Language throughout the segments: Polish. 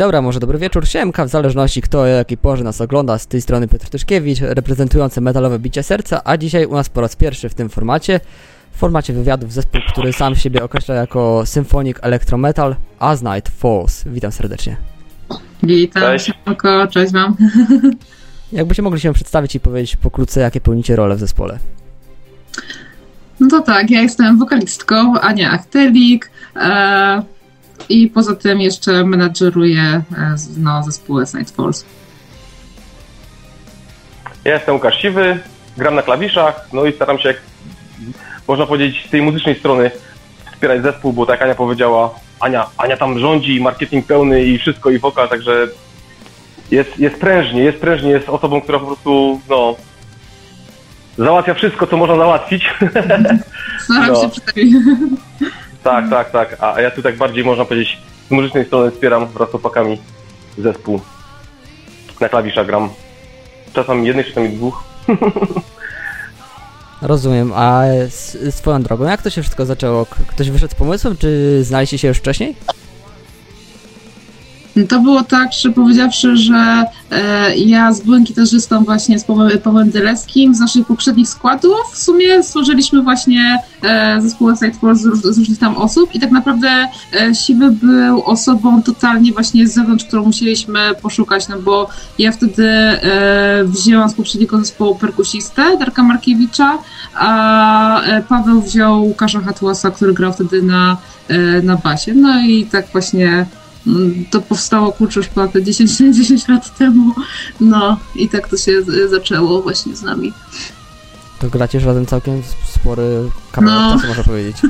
Dzień dobry, a może dobry wieczór, siemka, w zależności kto o jakiej porze nas ogląda, z tej strony Piotr Tyszkiewicz, reprezentujący metalowe bicie serca, a dzisiaj u nas po raz pierwszy w tym formacie, w formacie wywiadów zespół, który sam siebie określa jako Symphonic Electrometal, As Night Falls. Witam serdecznie. Witam, Cześć. Spoko, cześć wam. Jakbyście mogli się przedstawić i powiedzieć pokrótce, jakie pełnicie role w zespole? No to tak, ja jestem wokalistką, Ania Achtelik e, i poza tym jeszcze menadżeruję e, no, zespół Night Falls. Ja jestem Łukasz Siwy, gram na klawiszach, no i staram się, jak można powiedzieć, z tej muzycznej strony wspierać zespół, bo tak jak Ania powiedziała, Ania, Ania tam rządzi, marketing pełny i wszystko, i wokal, także jest, jest prężnie, jest prężnie, jest osobą, która po prostu, no, załatwia wszystko, co można załatwić. Staram No. się przynajmniej. Tak, tak, tak, a ja tu tak bardziej, można powiedzieć, z muzycznej strony wspieram wraz z chłopakami zespół. Na klawiszach gram. Czasami jednych, czasami dwóch. Rozumiem, a swoją drogą, jak to się wszystko zaczęło? Ktoś wyszedł z pomysłem, czy znaliście się już wcześniej? To było tak, że powiedziawszy, że e, ja z byłym gitarzystą właśnie z Pawłem, Pawłem Dyleskim z naszych poprzednich składów w sumie stworzyliśmy właśnie e, zespół Night Falls z, z różnych tam osób i tak naprawdę e, Siwy był osobą totalnie właśnie z zewnątrz, którą musieliśmy poszukać, no bo ja wtedy e, wzięłam z poprzedniego zespołu perkusistę Darka Markiewicza, a e, Paweł wziął Łukasza Hatłasa, który grał wtedy na, e, na basie. No i tak właśnie to powstało kurczę te 10, 10 lat temu. No i tak to się zaczęło właśnie z nami. To gracie już razem całkiem spory kawałek No. czasu, można powiedzieć.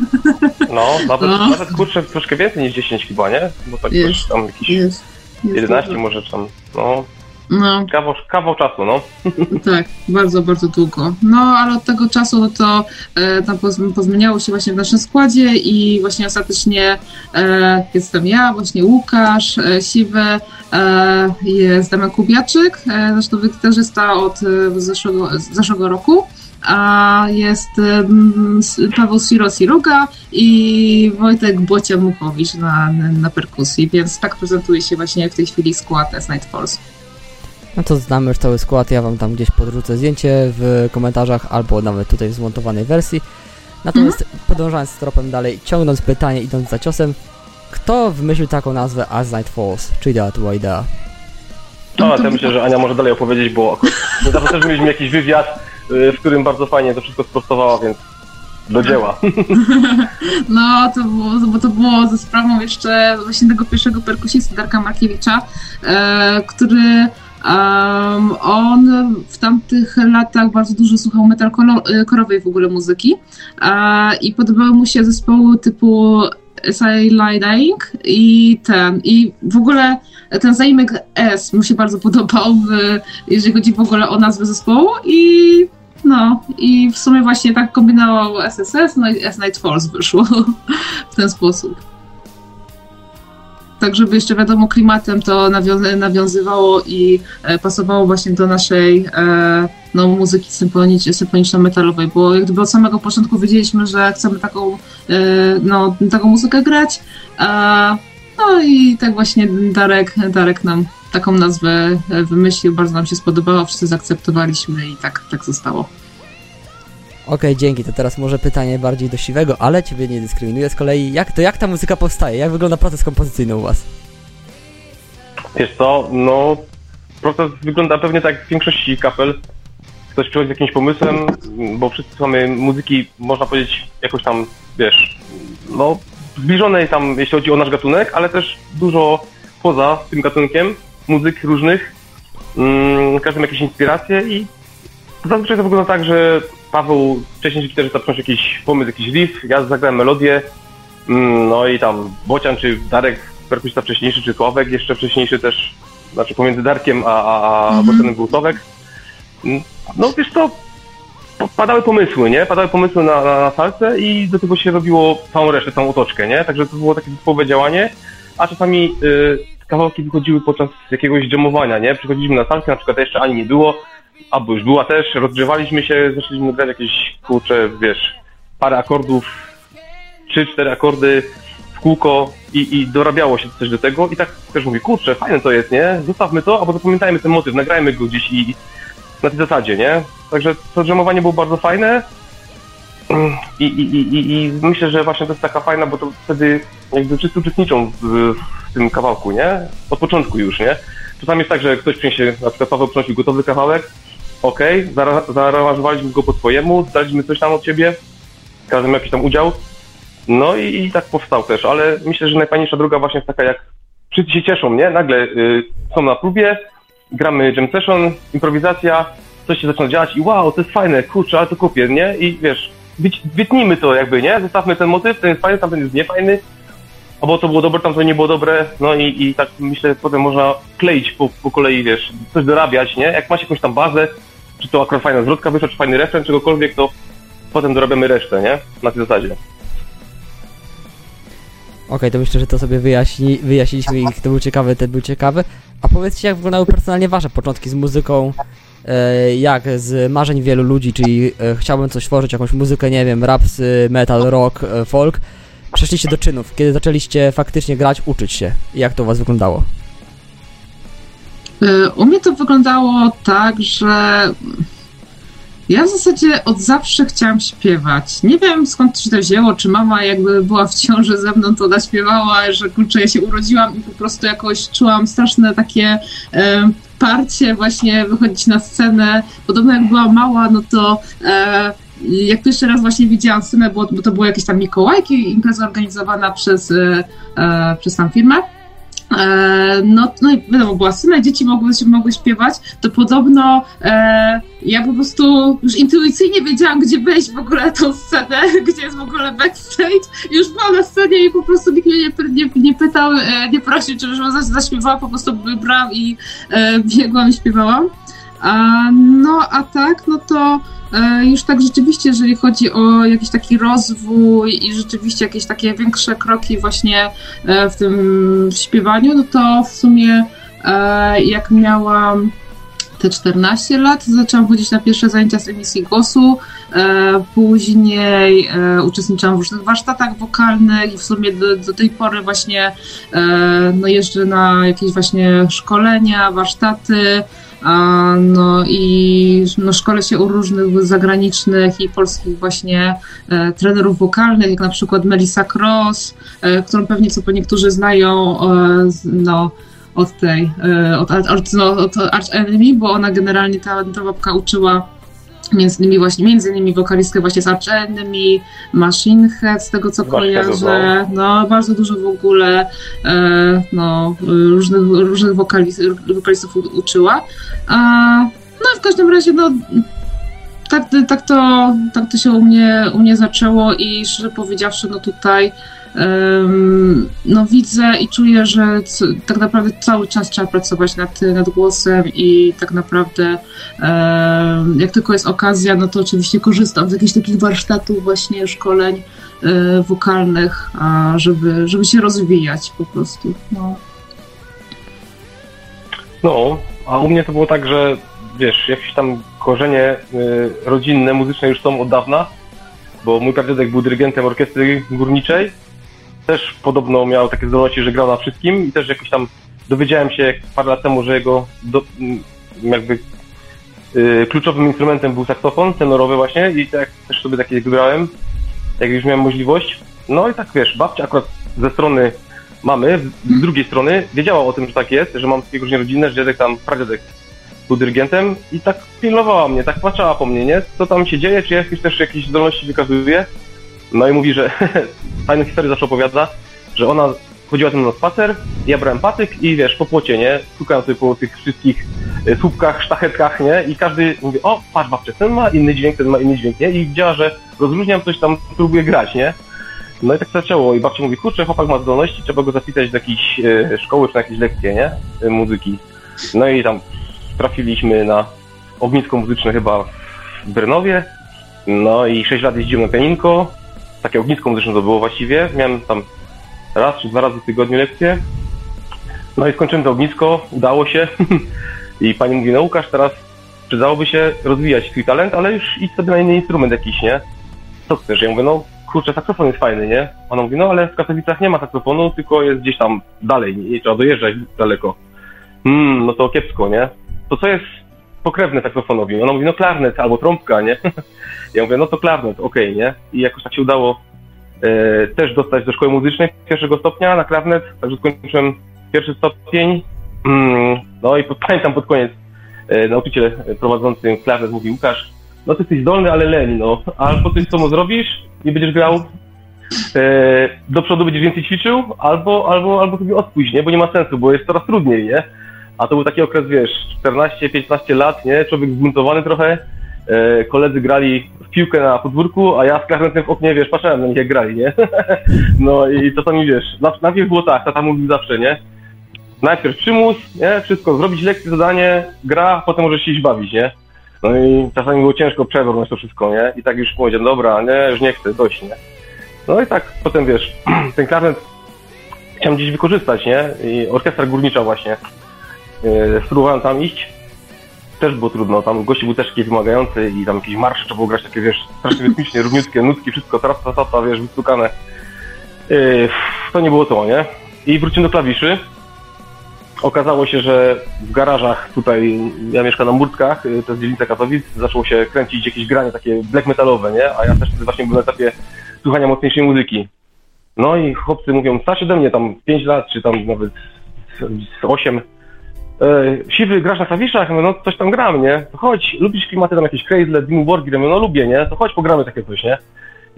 No, nawet, No. nawet kurczę troszkę więcej niż 10 chyba, nie? Bo tak Jest. tam jakieś Jest. jest 11 dużo. może tam, no, No, kawał, kawał czasu, no. tak, bardzo, bardzo długo. No, ale od tego czasu no to e, tam poz- pozmieniało się właśnie w naszym składzie i właśnie ostatecznie e, jestem ja, właśnie Łukasz, e, Siwy, e, jest Damian Kubiaczyk, e, zresztą gitarzysta od e, zeszłego, zeszłego roku. A jest Paweł Siro Siruga i Wojtek Bocia Muchowicz na, na, perkusji, więc tak prezentuje się właśnie w tej chwili skład S Night Force. No to znamy już cały skład, ja wam tam gdzieś podrzucę zdjęcie w komentarzach albo nawet tutaj w zmontowanej wersji. Natomiast podążając tropem dalej, ciągnąć pytanie, idąc za ciosem, kto wymyślił taką nazwę As Night Falls? Czy idea to była idea? No, ja myślę, że Ania może dalej opowiedzieć, bo akurat niedawno też mieliśmy jakiś wywiad, y, w którym bardzo fajnie to wszystko sprostowała, więc do dzieła. No, to było, bo to było ze sprawą jeszcze właśnie tego pierwszego perkusisty Darka Markiewicza, e, który em, on w tamtych latach bardzo dużo słuchał metalkorowej w ogóle muzyki e, i podobały mu się zespoły typu SI Dying i ten, i w ogóle ten zaimek S mu się bardzo podobał, w, jeżeli chodzi w ogóle o nazwę zespołu i no, i w sumie właśnie tak kombinował SSS, no i S Night Force wyszło w ten sposób. Tak, żeby jeszcze wiadomo, klimatem to nawią- nawiązywało i e, pasowało właśnie do naszej e, no, muzyki symfoniczno-metalowej, bo jak gdyby od samego początku wiedzieliśmy, że chcemy taką, e, no, taką muzykę grać. No i tak właśnie Darek, Darek nam taką nazwę wymyślił, bardzo nam się spodobało, wszyscy zaakceptowaliśmy i tak, tak zostało. Okej, dzięki, to teraz może pytanie bardziej do siwego, ale ciebie nie dyskryminuję z kolei. Jak to jak ta muzyka powstaje? Jak wygląda proces kompozycyjny u was? Wiesz co, no, proces wygląda pewnie tak w większości kapel. Ktoś przychodzi z jakimś pomysłem, bo wszyscy mamy muzyki, można powiedzieć, jakoś tam, wiesz, no, zbliżonej tam, jeśli chodzi o nasz gatunek, ale też dużo poza tym gatunkiem muzyk różnych. Mm, każdy ma jakieś inspiracje i zazwyczaj to wygląda tak, że Paweł wcześniej gitarzysta przynosi jakiś pomysł, jakiś riff, ja zagrałem melodię, mm, no i tam Bocian czy Darek, perkusista wcześniejszy, czy Sławek jeszcze wcześniejszy też, znaczy pomiędzy Darkiem a, a, a Mhm. Bocianem był Sławek. Mm, No wiesz to padały pomysły, nie? Padały pomysły na, na, na salce i do tego się robiło całą resztę, całą otoczkę, nie? Także to było takie zespołowe działanie, a czasami y, kawałki wychodziły podczas jakiegoś dżemowania, nie? Przychodziliśmy na salkę, na przykład jeszcze ani nie było, albo już była też, rozgrzewaliśmy się, zaczęliśmy grać jakieś, kurcze, wiesz, parę akordów, trzy, cztery akordy, w kółko i, i dorabiało się coś do tego i tak też mówi, kurczę, fajne to jest, nie? Zostawmy to, albo zapamiętajmy ten motyw, nagrajmy go gdzieś i na tej zasadzie, nie? Także to drzemowanie było bardzo fajne i, i, i, i myślę, że właśnie to jest taka fajna, bo to wtedy jakby wszyscy uczestniczą w, w tym kawałku, nie? Od początku już, nie? Czasami jest tak, że ktoś przyniesie, na przykład Paweł przynosił gotowy kawałek, okej, zaaranżowaliśmy go po swojemu, daliśmy coś tam od siebie, każdy jakiś tam udział, no i, i, tak powstał też, ale myślę, że najfajniejsza droga właśnie jest taka, jak wszyscy się cieszą, nie? Nagle y, są na próbie, gramy jam session, improwizacja, coś się zaczyna działać i wow, to jest fajne, kurczę, ale to kupię, nie? I wiesz, wytnijmy to jakby, nie? Zostawmy ten motyw, ten jest fajny, tamten jest niefajny, albo to było dobre, tam to nie było dobre, no i, i tak myślę, potem można kleić po, po kolei, wiesz, coś dorabiać, nie? Jak masz jakąś tam bazę, czy to akurat fajna zwrotka wyszła, czy fajny refren, czegokolwiek, to potem dorabiamy resztę, nie? Na tej zasadzie. Okej, okay, to myślę, że to sobie wyjaśni, wyjaśniliśmy i to był ciekawy, ten był ciekawy. A powiedzcie, jak wyglądały personalnie wasze początki z muzyką? E, jak z marzeń wielu ludzi, czyli e, chciałbym coś tworzyć, jakąś muzykę, nie wiem, rap, metal, rock, e, folk. Przeszliście do czynów, kiedy zaczęliście faktycznie grać, uczyć się. Jak to u was wyglądało? U mnie to wyglądało tak, że ja w zasadzie od zawsze chciałam śpiewać. Nie wiem skąd się to wzięło, czy mama jakby była w ciąży ze mną, to naśpiewała, że kurczę, ja się urodziłam i po prostu jakoś czułam straszne takie e, parcie właśnie wychodzić na scenę. Podobno jak była mała, no to e, jak pierwszy raz właśnie widziałam scenę, bo, bo to były jakieś tam Mikołajki, impreza organizowana przez, e, e przez tam firmę no, no i wiadomo, była scena, dzieci mogły, mogły śpiewać, to podobno e, ja po prostu już intuicyjnie wiedziałam, gdzie wejść w ogóle tą scenę, gdzie jest w ogóle backstage. Już byłam na scenie i po prostu nikt mnie nie, nie, nie pytał, e, nie prosił, czy już zaśpiewała, po prostu wybrałam i e, biegłam i śpiewałam. A, no a tak, no to e, już tak rzeczywiście, jeżeli chodzi o jakiś taki rozwój i rzeczywiście jakieś takie większe kroki właśnie e, w tym śpiewaniu, no to w sumie e, jak miałam te 14 lat zaczęłam chodzić na pierwsze zajęcia z emisji głosu. później uczestniczyłam w różnych warsztatach wokalnych i w sumie do, do tej pory właśnie no jeżdżę na jakieś właśnie szkolenia, warsztaty. No i no, szkole się u różnych zagranicznych i polskich właśnie e, trenerów wokalnych, jak na przykład Melissa Cross, e, którą pewnie co po niektórzy znają e, no, od tej, e, od, od, no, od Arch Enemy, bo ona generalnie ta, ta babka uczyła Między innymi właśnie, między innymi wokalistkę właśnie z Arch Enemy, Machine Head, z tego co kojarzę, no bardzo dużo w ogóle e, no, różnych, różnych wokalistów, wokalistów uczyła. A, no w każdym razie no tak, tak, to, tak to się u mnie, u mnie zaczęło i szczerze powiedziawszy, no tutaj no widzę i czuję, że tak naprawdę cały czas trzeba pracować nad, nad głosem i tak naprawdę jak tylko jest okazja, no to oczywiście korzystam z jakichś takich warsztatów właśnie, szkoleń e, wokalnych, żeby, żeby się rozwijać po prostu. No. no, a u mnie to było tak, że wiesz, jakieś tam korzenie y, rodzinne, muzyczne już są od dawna, bo mój pradziadek był dyrygentem orkiestry górniczej też podobno miał takie zdolności, że grał na wszystkim i też jakoś tam dowiedziałem się parę lat temu, że jego do, mm, jakby yy, kluczowym instrumentem był saksofon tenorowy właśnie i tak też sobie takie wybrałem, jak już miałem możliwość. No i tak wiesz, babcia akurat ze strony mamy, z drugiej strony wiedziała o tym, że tak jest, że mam takiego różnie rodzinne, że dziadek tam, pradziadek był dyrygentem i tak pilnowała mnie, tak patrzała po mnie, nie? Co tam się dzieje, czy jakieś też jakieś zdolności wykazuje. No i mówi, że fajną historię zawsze opowiada, że ona chodziła tam na spacer, ja brałem patyk i wiesz, po płocie, nie? Szukałem sobie po tych wszystkich e, słupkach, sztachetkach, nie? I każdy mówi, o, patrz babcie, ten ma inny dźwięk, ten ma inny dźwięk, nie? I widziała, że rozróżniam coś tam, próbuję grać, nie? No i tak zaczęło i babcia mówi, kurczę, chłopak ma zdolności, trzeba go zapisać do jakiejś e, szkoły czy na jakieś lekcje, nie? E, muzyki. No i tam trafiliśmy na ognisko muzyczne chyba w Brnowie, no i 6 lat jeździłem na pianinko, takie ognisko muzyczne to było właściwie. Miałem tam raz czy dwa razy w tygodniu lekcje. No i skończyłem to ognisko, udało się. I pani mówi, no Łukasz, teraz przydałoby się rozwijać twój talent, ale już idź sobie na inny instrument jakiś, nie? Co chcesz? Ja mówię, no kurczę, saksofon jest fajny, nie? Ona mówi, no ale w Katowicach nie ma saksofonu, tylko jest gdzieś tam dalej, nie trzeba dojeżdżać daleko. Hmm, no to kiepsko, nie? To co jest pokrewne saksofonowi? Ona mówi, no klarnet albo trąbka, nie? Ja mówię, no to klarnet, okej, nie? I jakoś tak się udało e, też dostać do szkoły muzycznej pierwszego stopnia na klarnet, także skończyłem pierwszy stopień. Mm, no i pamiętam pod koniec e, nauczyciel prowadzący klarnet mówi, Łukasz, no ty jesteś zdolny, ale leń, no. Albo coś samo zrobisz, nie będziesz grał, e, do przodu będziesz więcej ćwiczył, albo, albo, albo sobie odpuść, nie? Bo nie ma sensu, bo jest coraz trudniej, nie? A to był taki okres, wiesz, 14-15 lat, nie? Człowiek zbuntowany trochę, e, koledzy grali w piłkę na podwórku, a ja z klarnetem w oknie, wiesz, patrzyłem na nich jak grali, nie? no i to mi wiesz, najpierw było tak, tata mówił zawsze, nie? Najpierw przymus, nie? Wszystko, zrobić lekcję, zadanie, gra, potem możesz się iść bawić, nie? No i czasami było ciężko przebrnąć to wszystko, nie? I tak już powiedziałem, dobra, nie, już nie chcę, dość, nie? No i tak potem, wiesz, ten klarnet chciałem gdzieś wykorzystać, nie? I orkiestra górnicza właśnie. Yy, spróbowałem tam iść. Też było trudno, tam gości był też taki wymagający i tam jakieś marsze trzeba było grać takie, wiesz, strasznie rytmicznie, równiutkie, nutki, wszystko, teraz ta, ta, ta, wiesz, wystukane. Yy, to nie było to, nie? I wróciłem do klawiszy. Okazało się, że w garażach tutaj, ja mieszkam na Murtkach, y, to jest dzielnica Katowic, zaczęło się kręcić jakieś granie takie black metalowe, nie? A ja też wtedy właśnie byłem na etapie słuchania mocniejszej muzyki. No i chłopcy mówią, starszy ode mnie, tam 5 lat, czy tam nawet 8. E, siwy, grasz na klawiszach? No, coś tam gram, nie? To chodź, lubisz klimaty tam jakieś Crazy, Dimmu Borgir? No lubię, nie? To chodź, pogramy takie coś, nie?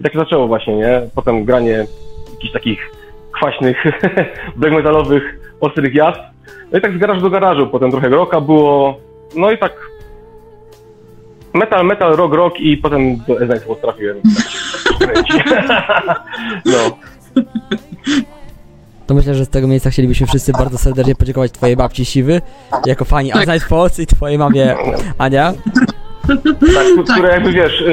I tak się zaczęło właśnie, nie? Potem granie jakichś takich kwaśnych, black metalowych, ostrych jazd. No i tak z garażu do garażu, potem trochę rocka było, no i tak metal, metal, rock, rock i potem do Ezeństwo trafiłem. no. To myślę, że z tego miejsca chcielibyśmy wszyscy bardzo serdecznie podziękować twojej babci Siwy, jako fani tak. Polsce i twojej mamie Ania. Tak, tak, które jakby wiesz,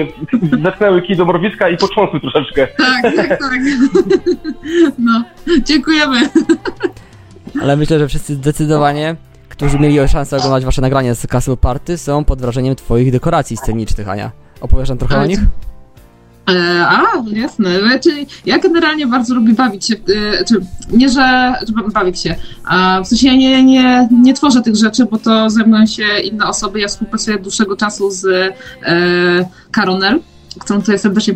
zepnęły kij do mrowiska i począsły troszeczkę. Tak, tak, tak. No, dziękujemy. Ale myślę, że wszyscy zdecydowanie, którzy mieli szansę oglądać wasze nagranie z Castle Party, są pod wrażeniem twoich dekoracji scenicznych, Ania. Opowiesz nam trochę Ale... o nich? E, a, jasne. Znaczy, ja generalnie bardzo lubię bawić się, e, czy nie, że, że bawić się. A w sensie ja nie, nie, nie tworzę tych rzeczy, bo to zajmują się inne osoby. Ja współpracuję dłuższego czasu z e, Caronel którą tutaj serdecznie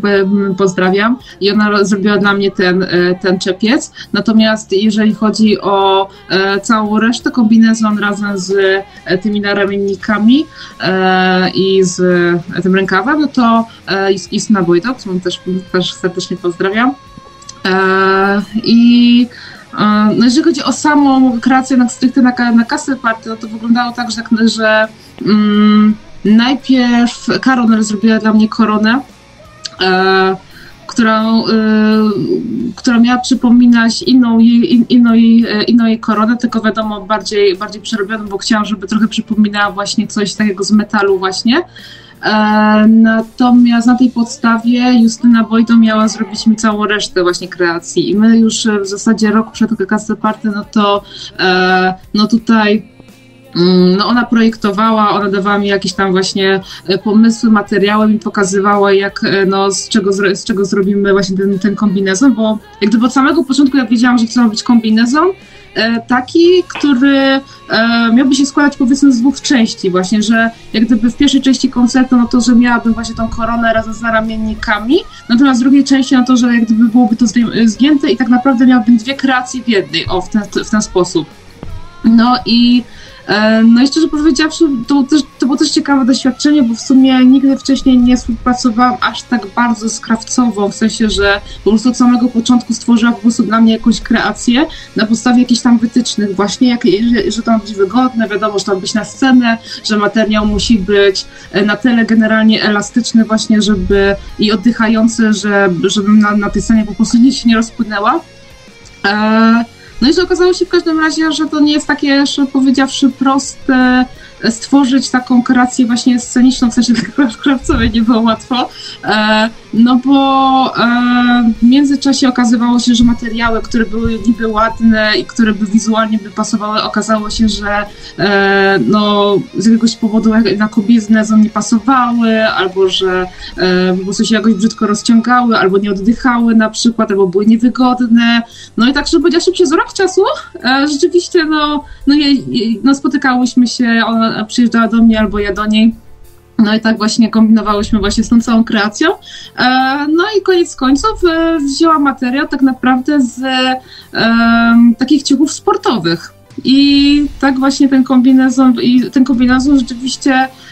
pozdrawiam i ona zrobiła dla mnie ten, e, ten czepiec. Natomiast jeżeli chodzi o e, całą resztę kombinezon razem z e, tymi naramiennikami i z tym rękawem, no to jest na Wojto, którą też, też serdecznie pozdrawiam. I no jeżeli chodzi o samą kreację na stricte na, na kasę party, no to wyglądało tak, że, że mm, najpierw Karol zrobiła dla mnie koronę, e, którą, e, która miała przypominać inną jej, inną, jej, e, inną jej koronę, tylko wiadomo bardziej, bardziej przerobioną, bo chciałam, żeby trochę przypominała właśnie coś takiego z metalu właśnie. E, natomiast na tej podstawie Justyna Wojto miała zrobić mi całą resztę właśnie kreacji i my już w zasadzie rok przed Castle Party, no to e, no tutaj no ona projektowała, ona dawała mi jakieś tam właśnie e, pomysły, materiały, mi pokazywała jak, e, no, z czego, z czego zrobimy właśnie ten, ten kombinezon, bo jak gdyby od samego początku ja wiedziałam, że chcę robić kombinezon, e, taki, który miałby się składać powiedzmy z dwóch części właśnie, że jak gdyby w pierwszej części koncertu, no to, że miałabym właśnie tą koronę razem z naramiennikami, natomiast w drugiej części, no to, że jak gdyby byłoby to zgięte i tak naprawdę miałabym dwie kreacje w jednej, o, w ten, w ten sposób. No i no i szczerze powiedziawszy, to, też, to było też ciekawe doświadczenie, bo w sumie nigdy wcześniej nie współpracowałam aż tak bardzo z krawcową, w sensie, że po prostu od samego początku stworzyła po prostu dla mnie jakąś kreację na podstawie jakichś tam wytycznych właśnie, jak, że, że to ma być wygodne, wiadomo, że to ma być na scenę, że materiał musi być e, na tyle generalnie elastyczny właśnie, żeby i oddychający, że, żebym na, na tej scenie po prostu nic się nie rozpłynęła. E, no i że okazało się w każdym razie, że to nie jest takie, że powiedziawszy, proste stworzyć taką kreację właśnie sceniczną, w sensie krawcowej nie było łatwo. E, no bo e, w międzyczasie okazywało się, że materiały, które były niby ładne i które by wizualnie by pasowały, okazało się, że e, no, z jakiegoś powodu na kobiznę nie pasowały, albo że po prostu się jakoś brzydko rozciągały, albo nie oddychały na przykład, albo były niewygodne. No i tak, że powiedziawszy przez rok czasu rzeczywiście no, no, je, no spotykałyśmy się, przyjeżdżała do mnie albo ja do niej no i tak właśnie kombinowałyśmy właśnie z tą całą kreacją. E, no i koniec końców e, wzięła materiał tak naprawdę z takich ciuchów sportowych. I tak właśnie ten kombinezon, i ten kombinezon rzeczywiście E,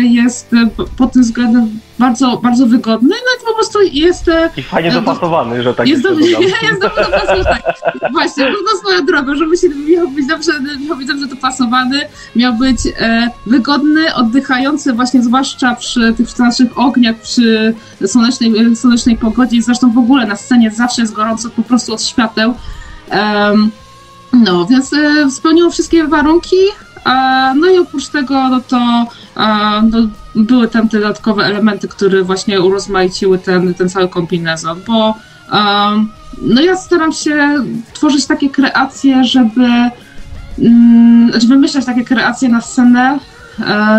jest e, pod tym względem bardzo, bardzo wygodny, no i po prostu jest... E, I fajnie dopasowany, że tak jest, do, jest dopasowany, tak. Właśnie, równo swoją drogą, żeby się miał być dobrze, miał być dobrze dopasowany, miał być e, wygodny, oddychający właśnie zwłaszcza przy tych naszych ogniach, przy słonecznej, słonecznej pogodzie, zresztą w ogóle na scenie zawsze jest gorąco po prostu od świateł. Um, no, więc e, spełniło wszystkie warunki, no i oprócz tego, no to no, były tam te dodatkowe elementy, które właśnie urozmaiciły ten, ten cały kombinezon, bo no ja staram się tworzyć takie kreacje, żeby, mm, żeby wymyślać takie kreacje na scenę,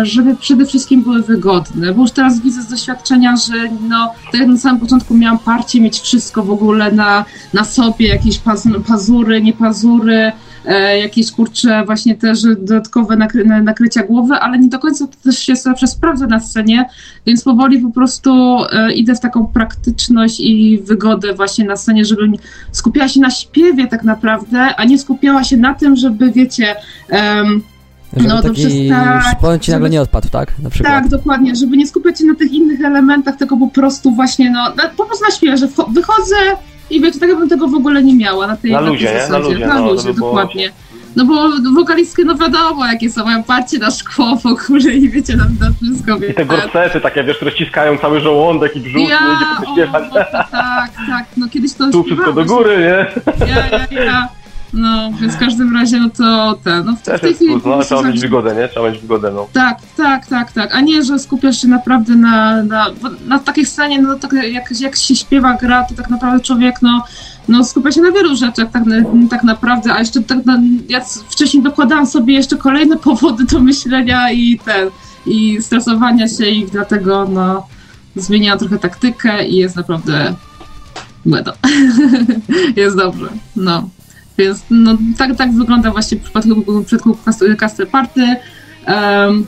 żeby przede wszystkim były wygodne, bo już teraz widzę z doświadczenia, że no, tak jak na samym początku miałam parcie mieć wszystko w ogóle na, na sobie, jakieś pazury, nie pazury, jakieś kurcze właśnie też dodatkowe nakry nakrycia głowy, ale nie do końca to też się zawsze sprawdza na scenie, więc powoli po prostu e, idę w taką praktyczność i wygodę właśnie na scenie, żebym skupiała się na śpiewie tak naprawdę, a nie skupiała się na tym, żeby wiecie... Um, żeby no, taki szpon ci nagle nie odpadł, tak? Na przykład. Tak, dokładnie, żeby nie skupiać się na tych innych elementach, tylko po prostu właśnie, no, po prostu na śpiewie, że wychodzę, i wiecie, tak bym tego w ogóle nie miała na tej, na na tej zasadzie. Na luzie, na no, dokładnie. No bo wokalistki, no wiadomo, jakie są, mają parcie na szkło w ogóle i wiecie, na, na wszystko. I te gorsety takie, wiesz, które ściskają cały żołądek i brzuch, ja, nie idzie o, Tak, tak, no kiedyś to... Tu wszystko do góry, nie? Ja, ja, ja. No, więc w każdym razie, no to ten, no w, w tej chwili... No, trzeba mieć wygodę, nie? Trzeba mieć wygodę, no. Tak, tak, tak, tak, a nie, że skupiasz się naprawdę na, na, na takiej scenie, no tak jak, jak się śpiewa, gra, to tak naprawdę człowiek, no, no skupia się na wielu rzeczach tak, tak naprawdę, a jeszcze tak, na, ja wcześniej dokładałam sobie jeszcze kolejne powody do myślenia i ten, i stresowania się i dlatego, no, zmieniałam trochę taktykę i jest naprawdę błędo. jest dobrze, no. Więc no, tak, tak wygląda właśnie w przypadku, w Castle Party. Um,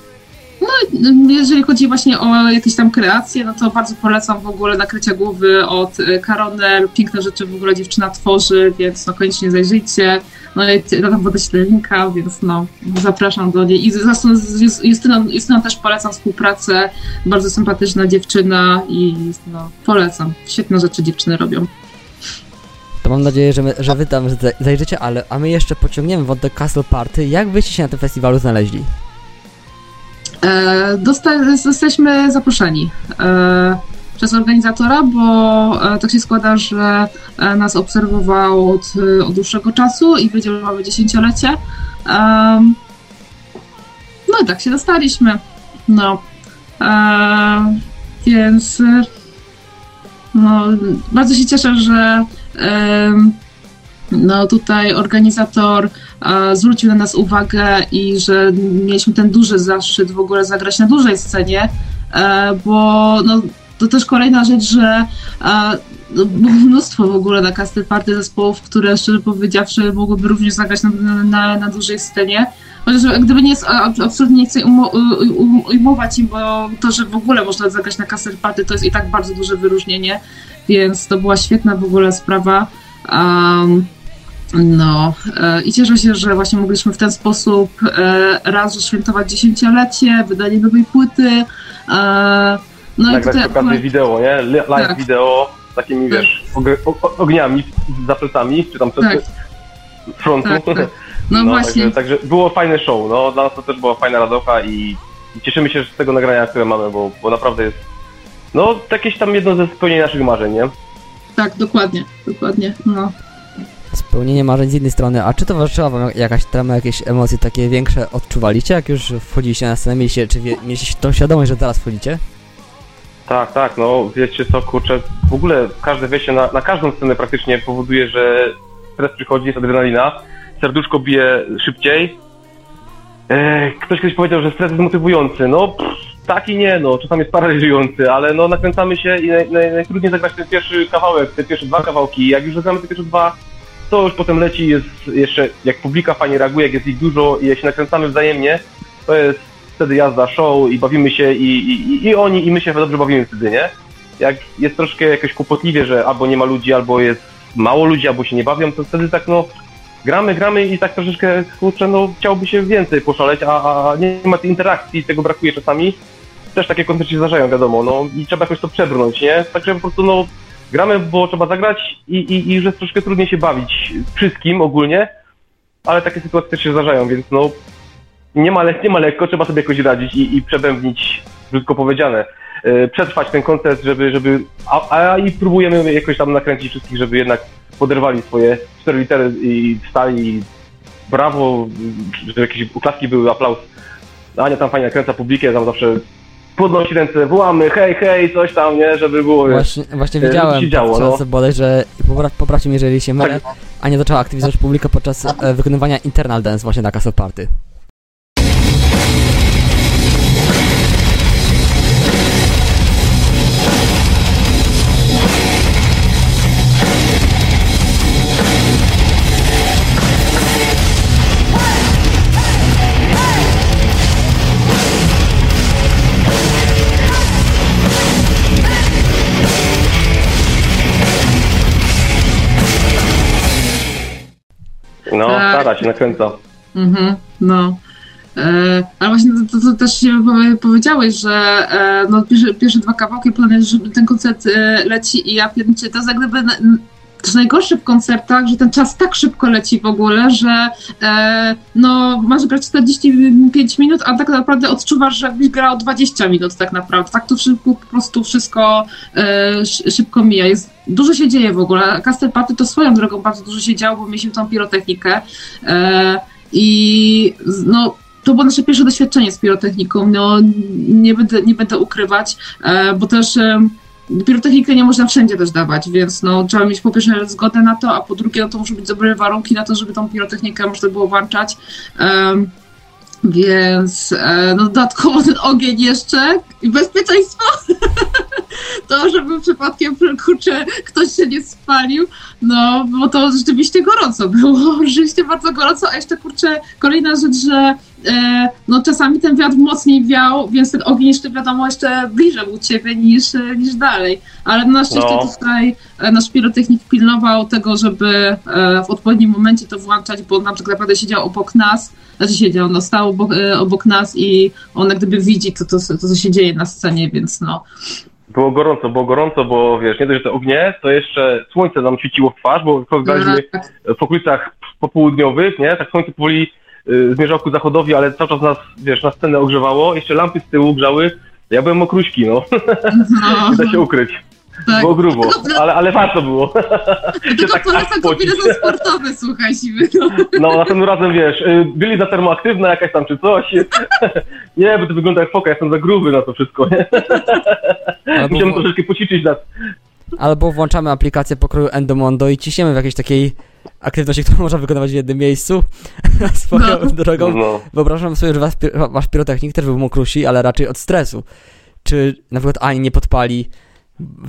no, jeżeli chodzi właśnie o jakieś tam kreacje, no to bardzo polecam w ogóle nakrycia głowy od Karonel. Piękne rzeczy w ogóle dziewczyna tworzy, więc no koniecznie zajrzyjcie. No i tam podeślę linka, więc no zapraszam do niej. I zresztą z Justyną, Justyną też polecam współpracę. Bardzo sympatyczna dziewczyna i no polecam. Świetne rzeczy dziewczyny robią. To mam nadzieję, że, my, że wy tam zajrzycie, ale a my jeszcze pociągniemy wątek Castle Party. Jak byście się na tym festiwalu znaleźli? E, zaproszeni e, przez organizatora, bo e, tak się składa, że e, nas obserwował od, od dłuższego czasu i wiedział, że mamy dziesięciolecie. no i tak się dostaliśmy. No. E, więc no, bardzo się cieszę, że no tutaj organizator zwrócił na nas uwagę i że mieliśmy ten duży zaszczyt w ogóle zagrać na dużej scenie, e, bo no, to też kolejna rzecz, że no, było mnóstwo w ogóle na castle party zespołów, które szczerze powiedziawszy mogłyby również zagrać na, na, na dużej scenie. Chociaż gdyby nie jest, absolutnie nie chcę ujmować im, bo to, że w ogóle można zagrać na castle party, to jest i tak bardzo duże wyróżnienie, więc to była świetna w ogóle sprawa. Um, no e, i cieszę się, że właśnie mogliśmy w ten sposób e, raz świętować dziesięciolecie, wydanie nowej płyty. E, no Nagrać i tutaj okazję wideo, nie? Live tak. wideo z takimi, tak. wiesz, ogniami za plecami, czy tam przed tak. frontu. Tak, tak. No, no, właśnie. Także, także, było fajne show, no dla nas to też była fajna radocha i, i cieszymy się z tego nagrania, które mamy, bo, bo naprawdę jest no jakieś tam jedno ze spełnienia naszych marzeń, nie? Tak, dokładnie, dokładnie, no spełnienie marzeń z jednej strony, a czy towarzyszyła wam jakaś trama, jakieś emocje takie większe odczuwaliście, jak już wchodziliście na scenę, mieliście, czy wie, mieliście tą świadomość, że zaraz wchodzicie? Tak, tak, no wiecie co, kurczę, w ogóle każde wejście na, na każdą scenę praktycznie powoduje, że stres przychodzi, jest adrenalina, serduszko bije szybciej. E, ktoś kiedyś powiedział, że stres jest motywujący, no pff, tak i nie, no czasami jest paraliżujący, ale no nakręcamy się i naj, naj, najtrudniej zagrać ten pierwszy kawałek, te pierwsze dwa kawałki, jak już zagramy te pierwsze dwa, to już potem leci, jest jeszcze, jak publika fajnie reaguje, jak jest ich dużo i jak się nakręcamy wzajemnie, to jest wtedy jazda, show i bawimy się i, i, i oni i my się dobrze bawimy wtedy, nie? Jak jest troszkę jakoś kłopotliwie, że albo nie ma ludzi, albo jest mało ludzi, albo się nie bawią, to wtedy tak no gramy, gramy i tak troszeczkę, kurczę, no chciałoby się więcej poszaleć, a, a nie ma tej interakcji, tego brakuje czasami. Też takie koncerty się zdarzają, wiadomo, no i trzeba jakoś to przebrnąć, nie? Także po prostu, no, gramy, bo trzeba zagrać i, i, i że troszkę trudniej się bawić wszystkim ogólnie, ale takie sytuacje też się zdarzają, więc no nie ma, nie ma lekko, trzeba sobie jakoś radzić i, i przebębnić, brzydko powiedziane, e, przetrwać ten koncert, żeby, żeby a, a i próbujemy jakoś tam nakręcić wszystkich, żeby jednak poderwali swoje cztery litery i wstali brawo, żeby jakieś uklaski były, aplauz. Ania tam fajnie nakręca publikę, tam zawsze podnosi ręce, wołamy, hej, hej, coś tam, nie, żeby było. Właśnie, właśnie e, widziałem się działo, podczas no. bodajże, popra- poprawcie mnie, jeżeli się mylę, Tak. Ania zaczęła aktywizować publikę podczas e, wykonywania Internal Dance właśnie na Castle Party. No, Tak. stara się, nakręca. Mhm, no. E, ale właśnie to, to, też się powie- powiedziałeś, że e, no, pierwsze, pierwsze dwa kawałki planuję, że ten koncert e, leci i ja pierniczę, to jest jak gdyby jest najgorsze w koncertach, że ten czas tak szybko leci w ogóle, że e, no masz grać 45 minut, a tak naprawdę odczuwasz, że jakbyś grał 20 minut tak naprawdę. Tak to szybko, po prostu wszystko e, sz- szybko mija. Jest, dużo się dzieje w ogóle. Castle Party to swoją drogą bardzo dużo się działo, bo mieliśmy tą pirotechnikę. E, i no, to było nasze pierwsze doświadczenie z pirotechniką. No, nie będę, nie będę ukrywać, e, bo też pirotechnikę nie można wszędzie też dawać, więc no, trzeba mieć po pierwsze zgodę na to, a po drugie no, to muszą być dobre warunki na to, żeby tą pirotechnikę można było włączać. Em, więc e, no, dodatkowo ten ogień jeszcze i bezpieczeństwo. to, żeby przypadkiem kurczę, ktoś się nie spalił, no, bo to rzeczywiście gorąco było, rzeczywiście bardzo gorąco, a jeszcze kurczę, kolejna rzecz, że no czasami ten wiatr mocniej wiał, więc ten ogień jeszcze wiadomo jeszcze bliżej był ciebie niż, e, niż dalej, ale na szczęście No. tutaj e, nasz pirotechnik pilnował tego, żeby e, w odpowiednim momencie to włączać, bo on nam tak naprawdę siedział obok nas, znaczy siedział, no stał obok, e, obok nas i on jak gdyby widzi to, to, to, co się dzieje na scenie, więc no, Było gorąco, było gorąco, bo wiesz, nie dość, że te ognie, to jeszcze słońce nam świeciło w twarz, bo w okolicach popołudniowych, nie? Tak słońce powoli zmierzał ku zachodowi, ale cały czas nas, wiesz, na scenę ogrzewało, jeszcze lampy z tyłu grzały. Ja byłem okruśki, no, no, nie da się ukryć. tak. Było grubo, ale, ale warto było. Tylko tak polecam aż pocić. kombinezon sportowy, słuchaj, siwy. No. No, następnym razem, wiesz, y, bieliza termoaktywna jakaś tam czy coś. Nie, bo to wygląda jak foka, ja jestem za gruby na to wszystko, nie? Albo, Musiałem troszeczkę poćwiczyć nas. albo włączamy aplikację pokroju Endomondo i ciśniemy w jakiejś takiej aktywności, którą można wykonywać w jednym miejscu. Swoją No. drogą. No. Wyobrażam sobie, że wasz pirotechnik też był mokrusi, ale raczej od stresu. Czy na przykład ani nie podpali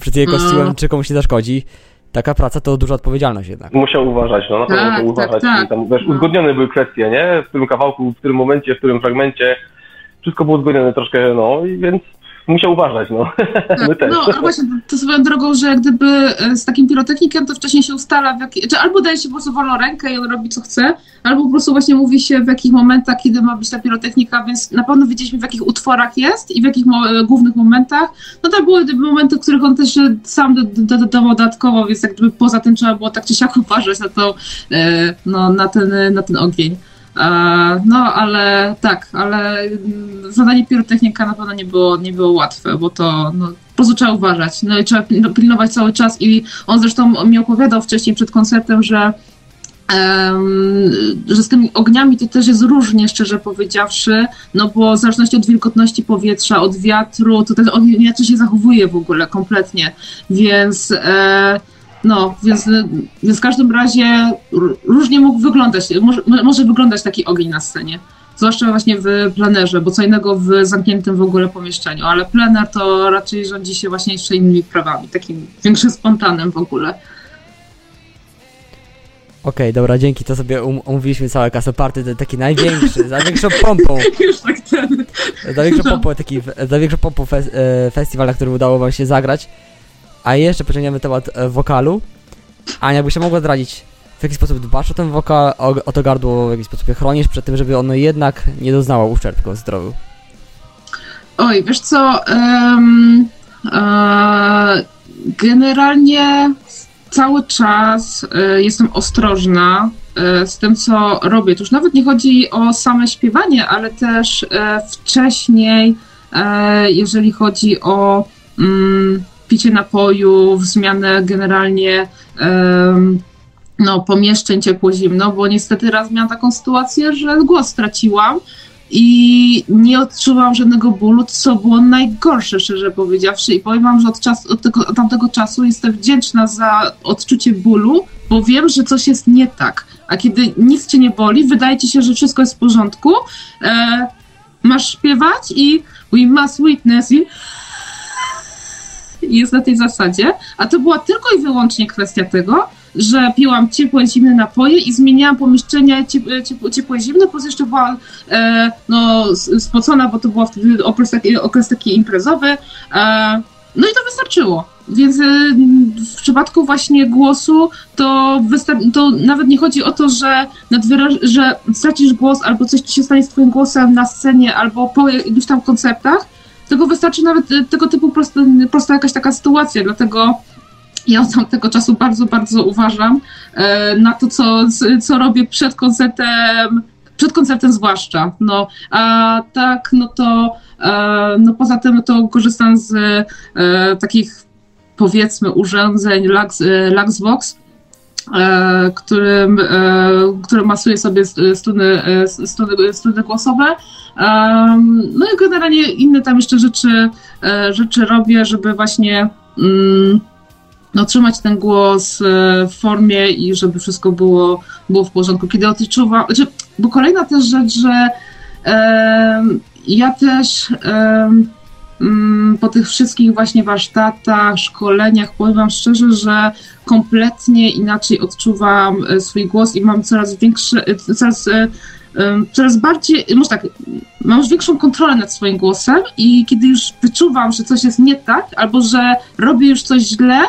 przed jej Mm. kostiumem, czy komuś nie zaszkodzi. Taka praca to duża odpowiedzialność jednak. Musiał uważać, no na pewno Tak, musiał tak, uważać. tak. I Tam, wiesz, No. uzgodnione były kwestie, nie? W którym kawałku, w którym momencie, w którym fragmencie. Wszystko było uzgodnione troszkę, no i więc musiał uważać, no. My też. No, ale właśnie to swoją drogą, że jak gdyby e, z takim pirotechnikiem to wcześniej się ustala, w jaki, czy albo daje się po prostu wolną rękę i on robi co chce, albo po prostu właśnie mówi się w jakich momentach, kiedy ma być ta pirotechnika, więc na pewno wiedzieliśmy w jakich utworach jest i w jakich mo- e, głównych momentach. No to były momenty, w których on też e, sam do, do, do, dodatkowo, więc jak gdyby poza tym trzeba było tak czy siak uważać na to, no, na ten, na ten ogień. E, No, ale tak, ale mm, zadanie pirotechnika na pewno nie było, nie było łatwe, bo to no, po prostu trzeba uważać. No i trzeba pil- pilnować cały czas i on zresztą mi opowiadał wcześniej przed koncertem, że że z tymi ogniami to też jest różnie, szczerze powiedziawszy, no bo w zależności od wilgotności powietrza, od wiatru, to ten ogień inaczej się zachowuje w ogóle kompletnie, więc e, no, więc, więc w każdym razie różnie mógł wyglądać, może, może wyglądać taki ogień na scenie. Zwłaszcza właśnie w plenerze, bo co innego w zamkniętym w ogóle pomieszczeniu, ale plener to raczej rządzi się właśnie jeszcze innymi prawami, takim większym spontanem w ogóle. Okej, okay, dobra, dzięki, to sobie um umówiliśmy całe kasoparty, to taki największy, za większą pompą. Już tak ten. Za większą no. pompą, taki, za większą pompą fe e, festiwal, na którym udało wam się zagrać. A jeszcze pociągniemy temat e, wokalu. Ania, by się mogła zdradzić, w jaki sposób dbasz o ten wokal, o, o to gardło, w jaki sposób je chronisz przed tym, żeby ono jednak nie doznało uszczerbku zdrowiu? Oj, wiesz co, um, uh, generalnie cały czas y, jestem ostrożna y, z tym, co robię. To już nawet nie chodzi o same śpiewanie, ale też y, wcześniej, jeżeli chodzi o mm, picie napojów, zmianę generalnie no, pomieszczeń ciepło-zimno, bo niestety raz miałam taką sytuację, że głos straciłam i nie odczuwam żadnego bólu, co było najgorsze, szczerze powiedziawszy. I powiem wam, że od, czasu, od, tego, od tamtego czasu jestem wdzięczna za odczucie bólu, bo wiem, że coś jest nie tak. A kiedy nic cię nie boli, wydaje ci się, że wszystko jest w porządku, e, masz śpiewać i we must witness jest na tej zasadzie, a to była tylko i wyłącznie kwestia tego, że piłam ciepłe, zimne napoje i zmieniałam pomieszczenia ciepłe, ciepłe, ciepłe zimne, jeszcze byłam e, no, spocona, bo to był wtedy okres taki, okres taki imprezowy. E, no i to wystarczyło. Więc e, w przypadku właśnie głosu to, to nawet nie chodzi o to, że, że stracisz głos albo coś ci się stanie z twoim głosem na scenie albo po jakichś tam koncertach, tylko wystarczy nawet e, tego typu prosta, prosta jakaś taka sytuacja, dlatego ja od tamtego czasu bardzo, bardzo uważam e, na to, co, co robię przed koncertem, przed koncertem zwłaszcza. No, a tak, no to e, no poza tym to korzystam z e, takich powiedzmy urządzeń Lux, Luxbox, którym, które masuje sobie struny, struny, struny głosowe. No i generalnie inne tam jeszcze rzeczy, rzeczy robię, żeby właśnie mm, no, trzymać ten głos e, w formie i żeby wszystko było, było w porządku. Kiedy odczuwam, znaczy, bo kolejna też rzecz, że e, ja też e, po tych wszystkich właśnie warsztatach, szkoleniach, powiem Wam szczerze, że kompletnie inaczej odczuwam e, swój głos i mam coraz większe, e, coraz coraz bardziej, może tak, mam już większą kontrolę nad swoim głosem i kiedy już wyczuwam, że coś jest nie tak, albo że robię już coś źle,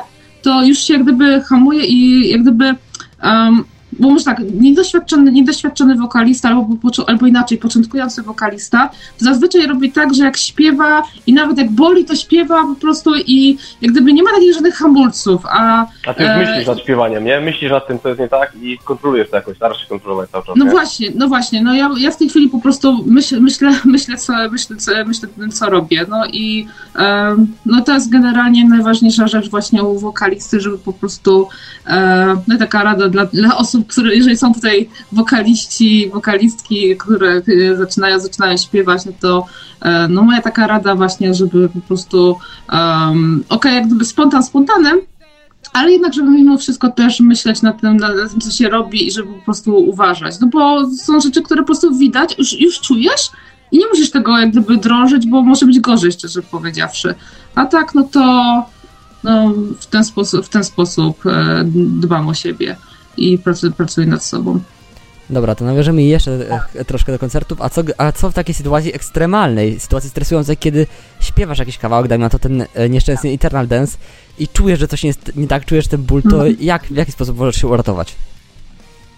to już się jak gdyby hamuje i jak gdyby um, bo może tak, niedoświadczony, niedoświadczony wokalista albo, albo inaczej, początkujący wokalista, zazwyczaj robi tak, że jak śpiewa i nawet jak boli, to śpiewa po prostu i jak gdyby nie ma takich żadnych hamulców, a... A ty już e... myślisz nad śpiewaniem, nie? Myślisz nad tym, co jest nie tak i kontrolujesz to jakoś, starasz się kontrolować cały czas, No nie? właśnie, no właśnie, no ja, ja w tej chwili po prostu myśl, myślę, myślę, co, myślę, co, myślę, co robię, no i um, no to jest generalnie najważniejsza rzecz właśnie u wokalisty, żeby po prostu, um, no taka rada dla, dla osób, które, jeżeli są tutaj wokaliści, wokalistki, które y, zaczynają, zaczynają śpiewać, no to e, no moja taka rada właśnie, żeby po prostu um, okay, jak gdyby spontan spontanem, ale jednak, żeby mimo wszystko też myśleć nad tym, nad tym, co się robi i żeby po prostu uważać. No bo są rzeczy, które po prostu widać, już, już czujesz i nie musisz tego jak gdyby drążyć, bo może być gorzej, szczerze powiedziawszy. A tak, no to no, w ten sposób, w ten sposób e, dbam o siebie i pracuję, pracuję nad sobą. Dobra, to nawiążemy jeszcze e, troszkę do koncertów. A co, a co w takiej sytuacji ekstremalnej, sytuacji stresującej, kiedy śpiewasz jakiś kawałek, dajmy na to ten e, nieszczęsny Eternal Dance i czujesz, że coś nie, jest, nie tak, czujesz ten ból, to mhm. jak, w jaki sposób możesz się uratować?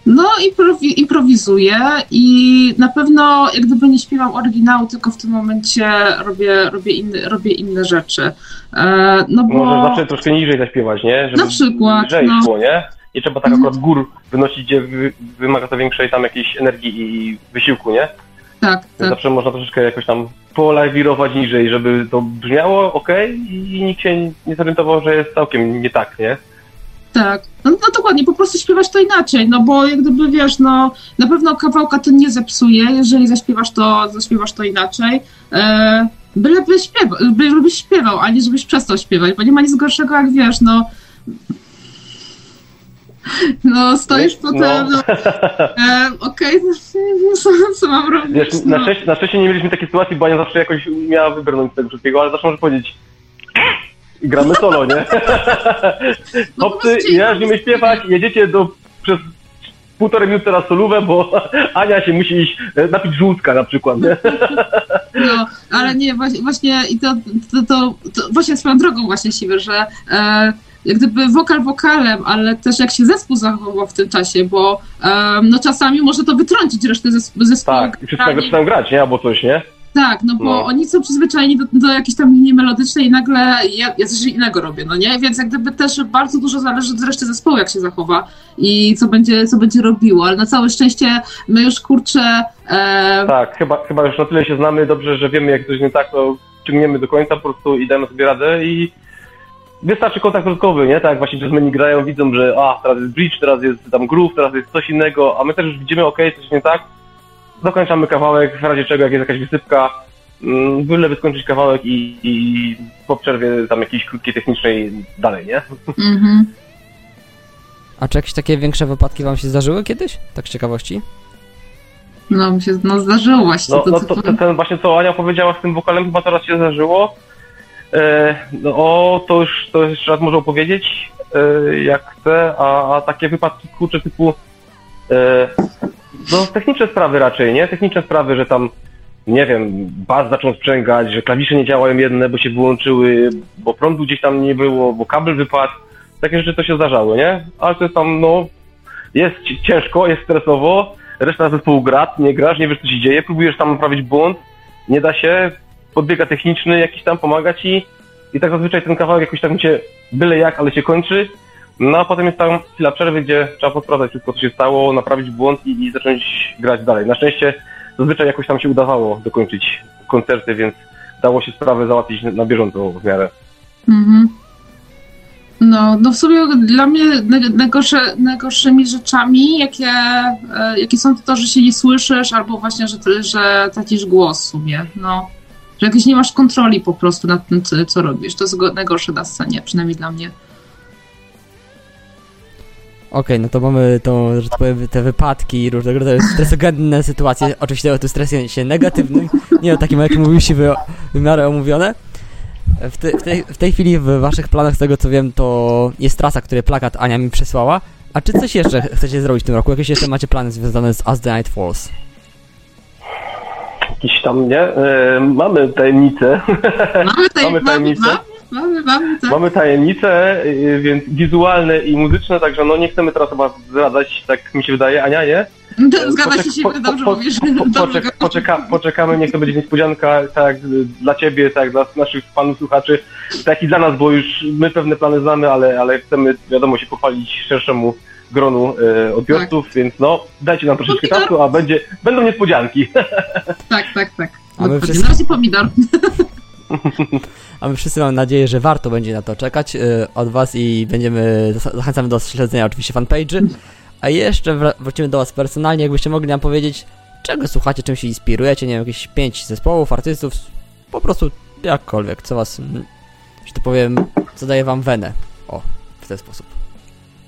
No, improwi improwizuję i na pewno jak gdyby nie śpiewam oryginału, tylko w tym momencie robię, robię, inny, robię inne rzeczy. E, no bo... Może zacząć troszkę niżej zaśpiewać, nie? Żeby na przykład, no. szło, nie? Nie trzeba tak akurat gór wynosić, gdzie wymaga to większej tam jakiejś energii i wysiłku, nie? Tak, tak. Zawsze można troszeczkę jakoś tam polajwirować niżej, żeby to brzmiało ok i nikt się nie zorientował, że jest całkiem nie tak, nie? Tak, no, no dokładnie, po prostu śpiewasz to inaczej, no bo jak gdyby wiesz, no na pewno kawałka to nie zepsuje, jeżeli zaśpiewasz to, zaśpiewasz to inaczej. E, byleby śpiewał, bylebyś śpiewał, a nie żebyś przestał śpiewać, bo nie ma nic gorszego jak wiesz, no no, stoisz No. potem, no, e, okej, co, co mam robić? Wiesz, no. na, szczęście, na szczęście nie mieliśmy takiej sytuacji, bo Ania zawsze jakoś miała wybrnąć z tego wszystkiego, ale zawsze może powiedzieć i gramy solo, nie? No, Chłopcy, ja nie umiem śpiewać, jedziecie do, przez półtorej minuty teraz solówę, bo Ania się musi iść e, napić żółtka na przykład, nie? No, ale nie, właśnie, właśnie i to, to, to, to właśnie swoją drogą właśnie siwy, że e, jak gdyby wokal wokalem, ale też jak się zespół zachował w tym czasie, bo e, no czasami może to wytrącić resztę zesp- zespołu. Tak, i wszyscy nagle zaczynają grać, nie? Albo coś, nie? Tak, no bo No. oni są przyzwyczajeni do, do jakiejś tam linii melodycznej i nagle ja, ja coś innego robię, no nie? Więc jak gdyby też bardzo dużo zależy od reszty zespołu, jak się zachowa i co będzie, co będzie robiło, ale na całe szczęście my już kurczę e, Tak, chyba, chyba już na tyle się znamy dobrze, że wiemy jak coś nie tak, to ciągniemy do końca po prostu i damy sobie radę i wystarczy kontakt dodatkowy, nie? Tak jak właśnie jazzmeni grają, widzą, że a, teraz jest bridge, teraz jest tam groove, teraz jest coś innego, a my też już widzimy, okej, coś nie tak, dokończamy kawałek, w razie czego jak jest jakaś wysypka, mm, byleby skończyć kawałek i, i po przerwie tam jakiejś krótkiej technicznej dalej, nie? mhm. A czy jakieś takie większe wypadki wam się zdarzyły kiedyś? Tak z ciekawości? No, mi się no, zdarzyło właśnie No, to, no to, to, ten właśnie co Ania powiedziała z tym wokalem chyba teraz się zdarzyło. E, no o, to już, to jeszcze raz może opowiedzieć, e, jak chce, a, a takie wypadki kurcze typu e, no techniczne sprawy raczej, nie? Techniczne sprawy, że tam nie wiem, bas zaczął sprzęgać, że klawisze nie działają jedne, bo się wyłączyły, bo prądu gdzieś tam nie było, bo kabel wypadł. Takie rzeczy to się zdarzały, nie? Ale to jest tam, no, jest ci- ciężko, jest stresowo, reszta zespołu gra, nie grasz, nie wiesz co się dzieje, próbujesz tam naprawić błąd, nie da się, podbiega techniczny jakiś tam, pomaga ci i tak zazwyczaj ten kawałek jakoś mi się byle jak, ale się kończy. No a potem jest tam chwila przerwy, gdzie trzeba posprawdzać wszystko, co się stało, naprawić błąd i, i zacząć grać dalej. Na szczęście zazwyczaj jakoś tam się udawało dokończyć koncerty, więc dało się sprawę załatwić na bieżąco w miarę. Mhm. No, no w sumie dla mnie naj- najgorsze, najgorszymi rzeczami, jakie, e, jakie są to, to, że się nie słyszysz, albo właśnie, że, że tracisz głos w sumie, no. Że jakieś nie masz kontroli po prostu nad tym, co, co robisz. To jest go- najgorsze na scenie, przynajmniej dla mnie. Okej, no to mamy to, że tak powiem, te wypadki i różnego rodzaju stresogenne sytuacje. Oczywiście o tym stresie się negatywnym, nie o takim, jak mówił siwy, w miarę omówione. W, te, w, tej, w tej chwili w waszych planach, z tego co wiem, to jest trasa, który plakat Ania mi przesłała. A czy coś jeszcze chcecie zrobić w tym roku? Jakieś jeszcze macie plany związane z As the Night Falls? Jakiś tam, nie? E, mamy tajemnicę. Mamy, taj- Mamy tajemnicę. Mamy, mamy, mamy, tak. Mamy tajemnice, y, więc wizualne i muzyczne, także no nie chcemy teraz chyba zdradzać, tak mi się wydaje. Ania, nie? Zgadza się, po- dobrze po- mówisz. po- poczek- poczeka, poczekamy, niech to będzie niespodzianka, tak dla ciebie, tak dla naszych panów słuchaczy, tak i dla nas, bo już my pewne plany znamy, ale, ale chcemy, wiadomo, się pochwalić szerszemu gronu y, odbiorców, Tak. więc no, dajcie nam troszeczkę Pomidor. czasu, a będzie, będą niespodzianki. Tak, tak, tak. A my wszyscy- Na razie pomidor. A my wszyscy mamy nadzieję, że warto będzie na to czekać y, od was i będziemy, zach- zachęcamy do śledzenia oczywiście fanpage'y. A jeszcze wrócimy do was personalnie, jakbyście mogli nam powiedzieć, czego słuchacie, czym się inspirujecie, nie wiem, jakieś pięć zespołów, artystów, po prostu jakkolwiek, co was, mm, że tak powiem, co daje wam wenę. O, w ten sposób.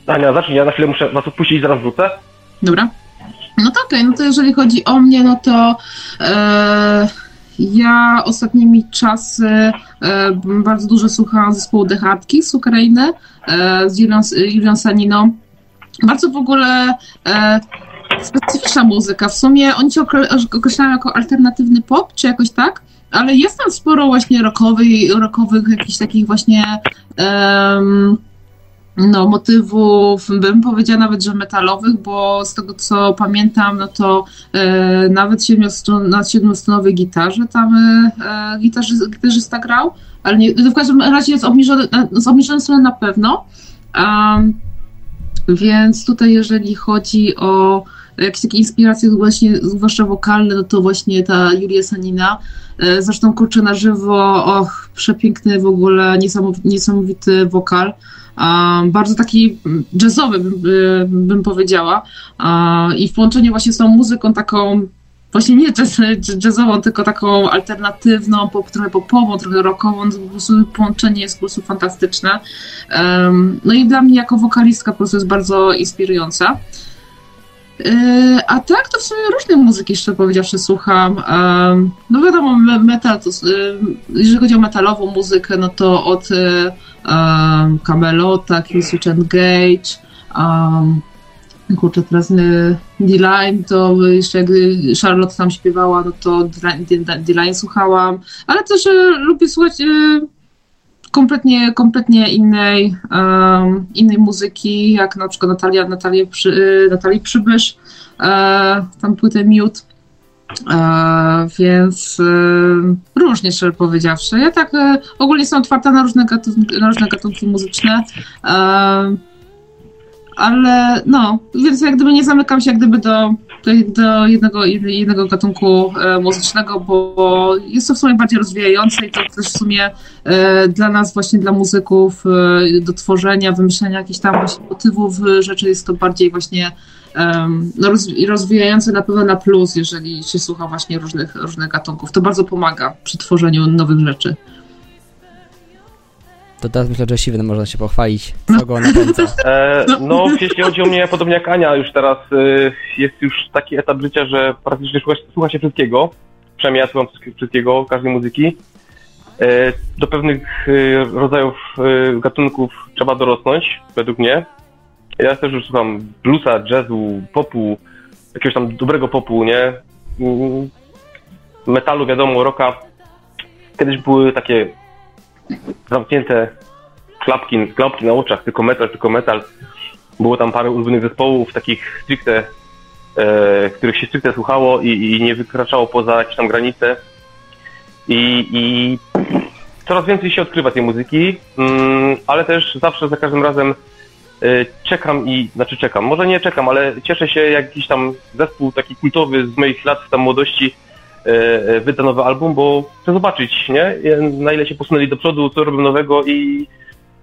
Ania, zacznij, ja na chwilę muszę was odpuścić zaraz wrócę. Dobra. No to okej, no to jeżeli chodzi o mnie, no to e, ja ostatnimi czasy e, bardzo dużo słuchałam zespołu The Hardkicks z Ukrainy e, z Julią, Julią Saniną. Bardzo w ogóle e, specyficzna muzyka. W sumie oni się okre- określają jako alternatywny pop, czy jakoś tak, ale jest tam sporo właśnie rockowych, rockowych jakichś takich właśnie no, motywów, bym powiedziała nawet, że metalowych, bo z tego co pamiętam, no to e, nawet siedmiostron, na siedmiostrunowej gitarze tam e, e, gitarzy, gitarzysta grał, ale nie, w każdym razie jest obniżony, na- z obniżonej strony na pewno. Um, więc tutaj jeżeli chodzi o jakieś takie inspiracje właśnie, zwłaszcza wokalne, no to właśnie ta Julia Sanina, e, zresztą kurczę na żywo, och, przepiękny w ogóle, niesamowity wokal. Bardzo taki jazzowy, bym, bym powiedziała. I w połączeniu właśnie z tą muzyką taką właśnie nie jazz, jazzową, tylko taką alternatywną, pop, trochę popową, trochę rockową, połączenie jest po prostu fantastyczne. No i dla mnie jako wokalistka po prostu jest bardzo inspirująca. E, a tak, to w sumie różne muzyki, szczerze powiedziawszy, słucham. No wiadomo, metal, to, jeżeli chodzi o metalową muzykę, no to od Camelota, Killswitch Engage, um, kurczę, teraz D-Line, to jeszcze jak Charlotte tam śpiewała, no to D-Line słuchałam, ale też lubię słuchać kompletnie, kompletnie innej, um, innej muzyki, jak na przykład Natalia, Natalia Przy, y, Natalii Przybysz, e, tam płytę Miód, e, więc e, różnie, szczerze powiedziawszy. Ja tak e, ogólnie jestem otwarta na różne gatunki, na różne gatunki muzyczne, e, ale no, więc jak gdyby nie zamykam się jak gdyby do, do jednego, jednego gatunku e, muzycznego, bo jest to w sumie bardziej rozwijające i to też w sumie e, dla nas, właśnie dla muzyków, e, do tworzenia, wymyślenia jakichś tam właśnie motywów rzeczy jest to bardziej właśnie no, rozwijające na pewno na plus, jeżeli się słucha właśnie różnych, różnych gatunków. To bardzo pomaga przy tworzeniu nowych rzeczy to teraz myślę, że Siwy można się pochwalić, co go. E, no, jeśli chodzi o mnie, podobnie jak Ania, już teraz y, jest już taki etap życia, że praktycznie słucha, słucha się wszystkiego. Przynajmniej ja słucham wszystkiego, każdej muzyki. E, do pewnych y, rodzajów y, gatunków trzeba dorosnąć, według mnie. Ja też już słucham bluesa, jazzu, popu, jakiegoś tam dobrego popu, nie? Mm, metalu, wiadomo, rocka. Kiedyś były takie zamknięte klapki, klapki na oczach, tylko metal, tylko metal. Było tam parę ulubionych zespołów, takich stricte, e, których się stricte słuchało i, i, nie wykraczało poza jakieś tam granice. I, i coraz więcej się odkrywa tej muzyki, mm, ale też zawsze za każdym razem e, czekam i, znaczy czekam, może nie czekam, ale cieszę się jak jakiś tam zespół taki kultowy z moich lat tam młodości wyda nowy album, bo chcę zobaczyć, nie? Na ile się posunęli do przodu, co robią nowego i,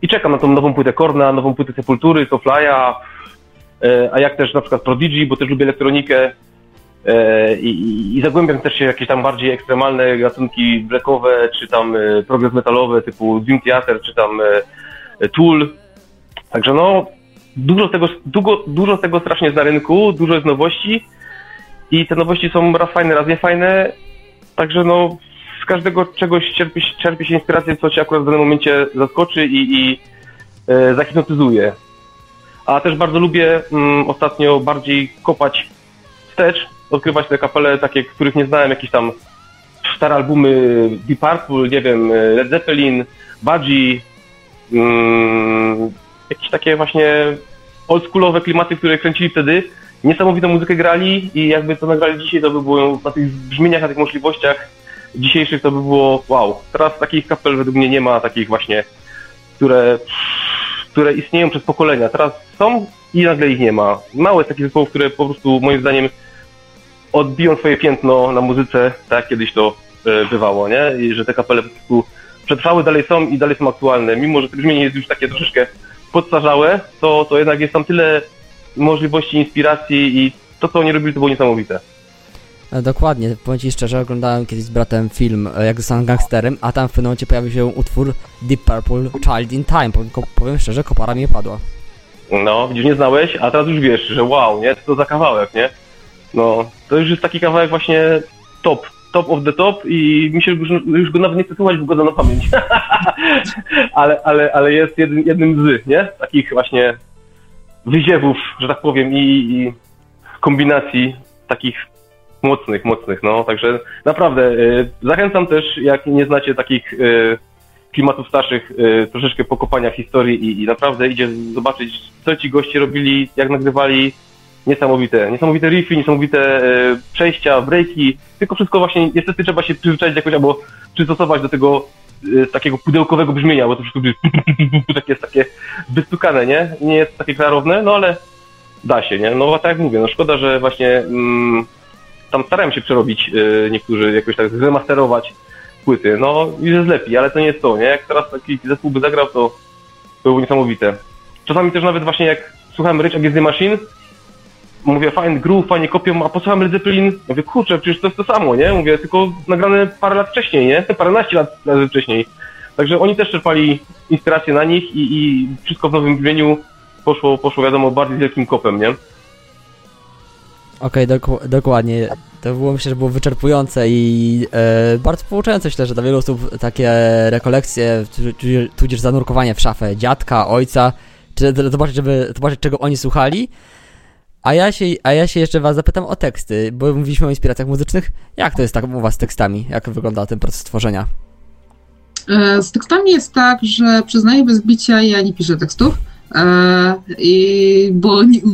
i czekam na tą nową płytę Korna, nową płytę Sepultury, Soulfly'a, e, a jak też na przykład Prodigy, bo też lubię elektronikę e, i, i zagłębiam też się jakieś tam bardziej ekstremalne gatunki blackowe, czy tam progres metalowe typu Dream Theater, czy tam Tool. Także no, dużo tego, dużo, dużo tego strasznie jest na rynku, dużo jest nowości, i te nowości są raz fajne, raz niefajne. Także no, z każdego czegoś czerpie, czerpie się inspirację, co cię akurat w danym momencie zaskoczy i, i e, zahipnotyzuje. A też bardzo lubię mm, ostatnio bardziej kopać wstecz, odkrywać te kapele takie, których nie znałem, jakieś tam stare albumy Deep Purple, nie wiem, Led Zeppelin, Budgie, mm, jakieś takie właśnie oldschoolowe klimaty, które kręcili wtedy, niesamowitą muzykę grali i jakby to nagrali dzisiaj, to by było na tych brzmieniach, na tych możliwościach dzisiejszych to by było wow. Teraz takich kapel według mnie nie ma, takich właśnie, które, które istnieją przez pokolenia. Teraz są i nagle ich nie ma. Małe takich zespołów, które po prostu moim zdaniem odbiją swoje piętno na muzyce, tak jak kiedyś to e, bywało, nie? I że te kapele po prostu przetrwały, dalej są i dalej są aktualne. Mimo, że to brzmienie jest już takie troszeczkę podstarzałe, to, to jednak jest tam tyle możliwości inspiracji i to, co oni robili, to było niesamowite. E, dokładnie, powiem Ci szczerze, oglądałem kiedyś z bratem film e, Jak zostałem gangsterem, a tam w pewnym momencie pojawił się utwór Deep Purple Child in Time. Powiem, powiem szczerze, kopara mi padła. No, widzisz, nie znałeś, a teraz już wiesz, że wow, nie? Co to za kawałek, nie? No, to już jest taki kawałek właśnie top, top of the top i mi się już, już go nawet nie chce słuchać, bo go na pamięć. ale, ale, ale jest jednym, jednym z, nie? Takich właśnie wyziewów, że tak powiem, i, i kombinacji takich mocnych, mocnych, no, także naprawdę y, zachęcam też, jak nie znacie takich y, klimatów starszych, y, troszeczkę pokopania w historii i, i naprawdę idzie zobaczyć, co ci goście robili, jak nagrywali, niesamowite, niesamowite riffy, niesamowite przejścia, breaki, tylko wszystko właśnie, niestety trzeba się przyzwyczaić jakoś, albo przystosować do tego takiego pudełkowego brzmienia, bo to wszystko takie jest takie wystukane, nie? Nie jest takie klarowne, no ale da się, nie? No tak jak mówię, no szkoda, że właśnie mm, tam starałem się przerobić y, niektórzy jakoś tak zremasterować płyty, no i jest lepiej, ale to nie jest to, nie? Jak teraz taki zespół by zagrał, to były niesamowite. Czasami też nawet właśnie jak słuchałem Rage Against the Machine, mówię, fajny groove, fajnie kopią, a posłucham Led Zeppelin, mówię, kurczę, przecież to jest to samo, nie? Mówię, tylko nagrane parę lat wcześniej, nie? Paręnaście lat, lat wcześniej. Także oni też czerpali inspirację na nich i, i wszystko w nowym brzmieniu poszło, poszło wiadomo, bardziej wielkim kopem, nie? Okej, doku- dokładnie. To było myślę, że było wyczerpujące i e, bardzo pouczające myślę, że dla wielu osób takie rekolekcje, tu- tu- tudzież zanurkowanie w szafę dziadka, ojca, czy zobaczyć, żeby zobaczyć czego oni słuchali. A ja, się, a ja się jeszcze was zapytam o teksty, bo mówiliśmy o inspiracjach muzycznych. Jak to jest tak u was z tekstami? Jak wygląda ten proces tworzenia? E, Z tekstami jest tak, że przyznaję bez bicia, ja nie piszę tekstów. E, I bo nie,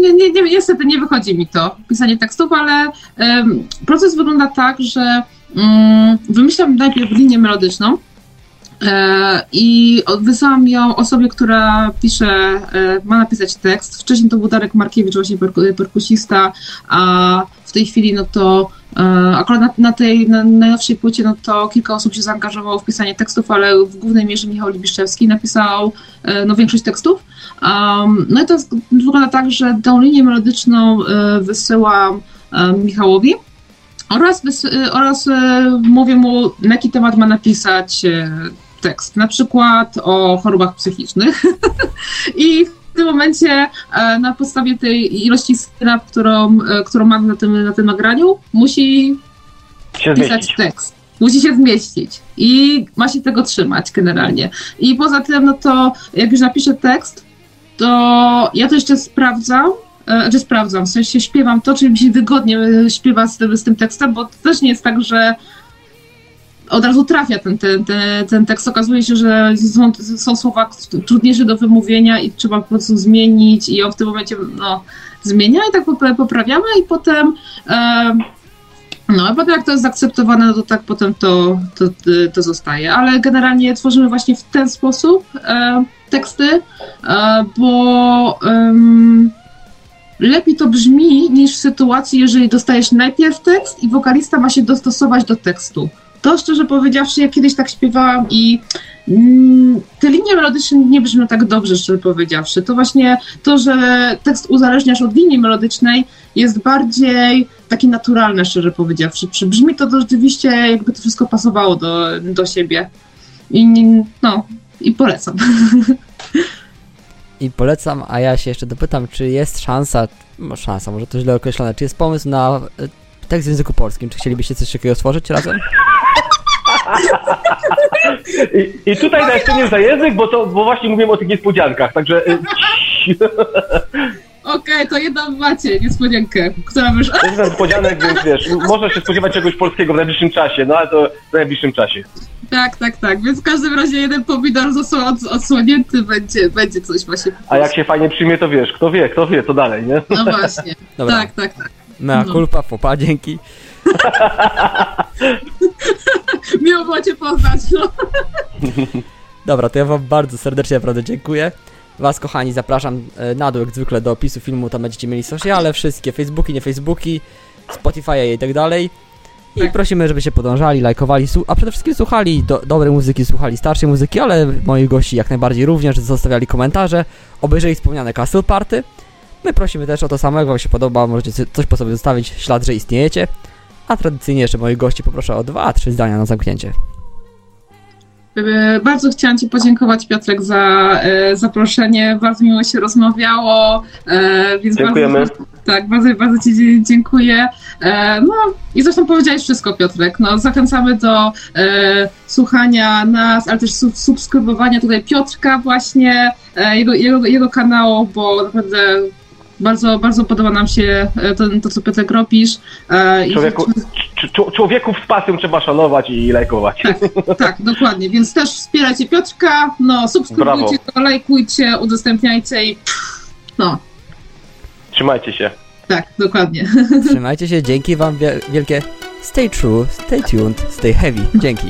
nie, nie, nie, niestety nie wychodzi mi to pisanie tekstów, ale em, proces wygląda tak, że mm, wymyślam najpierw linię melodyczną i od- wysyłam ją osobie, która pisze, e, ma napisać tekst. Wcześniej to był Darek Markiewicz, właśnie perku- perkusista, a w tej chwili no to E, Akurat na, na tej na najnowszej płycie, no to kilka osób się zaangażowało w pisanie tekstów, ale w głównej mierze Michał Libiszczewski napisał e, no, większość tekstów. No i to wygląda tak, że tą linię melodyczną e, wysyłam e, Michałowi oraz, e, oraz e, mówię mu, na jaki temat ma napisać e, tekst. Na przykład o chorobach psychicznych. I w tym momencie e, na podstawie tej ilości synap, którą, e, którą mam na tym, na tym nagraniu, musi Się pisać zmieścić. tekst. Musi się zmieścić i ma się tego trzymać generalnie. I poza tym, no to jak już napiszę tekst, to ja to jeszcze sprawdzam, e, znaczy sprawdzam, w sensie śpiewam to, czy mi się wygodnie śpiewa z tym, z tym tekstem, bo to też nie jest tak, że od razu trafia ten, ten, ten, ten tekst. Okazuje się, że są, są słowa trudniejsze do wymówienia i trzeba po prostu zmienić i on w tym momencie no, zmienia i tak pop- poprawiamy i potem e, no, a potem jak to jest zaakceptowane, no to tak potem to, to, to zostaje. Ale generalnie tworzymy właśnie w ten sposób e, teksty, e, bo lepiej to brzmi niż w sytuacji, jeżeli dostajesz najpierw tekst i wokalista ma się dostosować do tekstu. To szczerze powiedziawszy, ja kiedyś tak śpiewałam i mm, te linie melodyczne nie brzmią tak dobrze, szczerze powiedziawszy. To właśnie to, że tekst uzależniasz od linii melodycznej jest bardziej takie naturalne, szczerze powiedziawszy. Przy- Brzmi to, to rzeczywiście, jakby to wszystko pasowało do, do siebie. I no, i polecam. I polecam, a ja się jeszcze dopytam, czy jest szansa, no szansa, może to źle określone, czy jest pomysł na e, tekst w języku polskim? Czy chcielibyście coś takiego stworzyć razem? I, I tutaj na jeszcze nie za język, bo to, bo właśnie mówiłem o tych niespodziankach, także y, Okej, to jedną macie niespodziankę, która już... jest niespodzianek, więc wiesz, można się spodziewać czegoś polskiego w najbliższym czasie, no ale to w najbliższym czasie. Tak, tak, tak. Więc w każdym razie jeden pomidor został od, odsłonięty, będzie, będzie coś właśnie. A jak się fajnie przyjmie, to wiesz, kto wie, kto wie, to dalej, nie? No właśnie. Dobra. Tak, tak, tak. Mea No. culpa, fopa, dzięki. Miło było cię poznać, no. Dobra, to ja wam bardzo serdecznie naprawdę dziękuję. Was, kochani, zapraszam e, na dół, jak zwykle, do opisu filmu, tam będziecie mieli sociale, wszystkie Facebooki, nie Facebooki, Spotify i tak dalej. I Tak. prosimy, żebyście podążali, lajkowali, a przede wszystkim słuchali do, dobrej muzyki, słuchali starszej muzyki, ale moich gości jak najbardziej również, zostawiali komentarze, obejrzeli wspomniane Castle Party. My prosimy też o to samego, jak wam się podoba, możecie co- coś po sobie zostawić, ślad, że istniejecie. A tradycyjnie jeszcze moich gości poproszę o dwa, trzy zdania na zamknięcie. E, Bardzo chciałam Ci podziękować, Piotrek, za e, zaproszenie. Bardzo miło się rozmawiało. E, więc Dziękujemy. Bardzo, tak, bardzo, bardzo Ci dziękuję. E, no i zresztą powiedziałeś wszystko, Piotrek. No, zachęcamy do e, słuchania nas, ale też sub- subskrybowania tutaj Piotrka właśnie, e, jego, jego, jego kanału, bo naprawdę bardzo, bardzo podoba nam się e, to, to co Piotrek robisz. E, i- Człowieku, cz- cz- człowieków z pasją trzeba szanować i lajkować. tak, tak, dokładnie. Więc też wspierajcie Piotrka, no, subskrybujcie go, lajkujcie, udostępniajcie i no, Trzymajcie się. tak, dokładnie. Trzymajcie się, dzięki wam wie- wielkie. Stay true, stay tuned, stay heavy. Dzięki.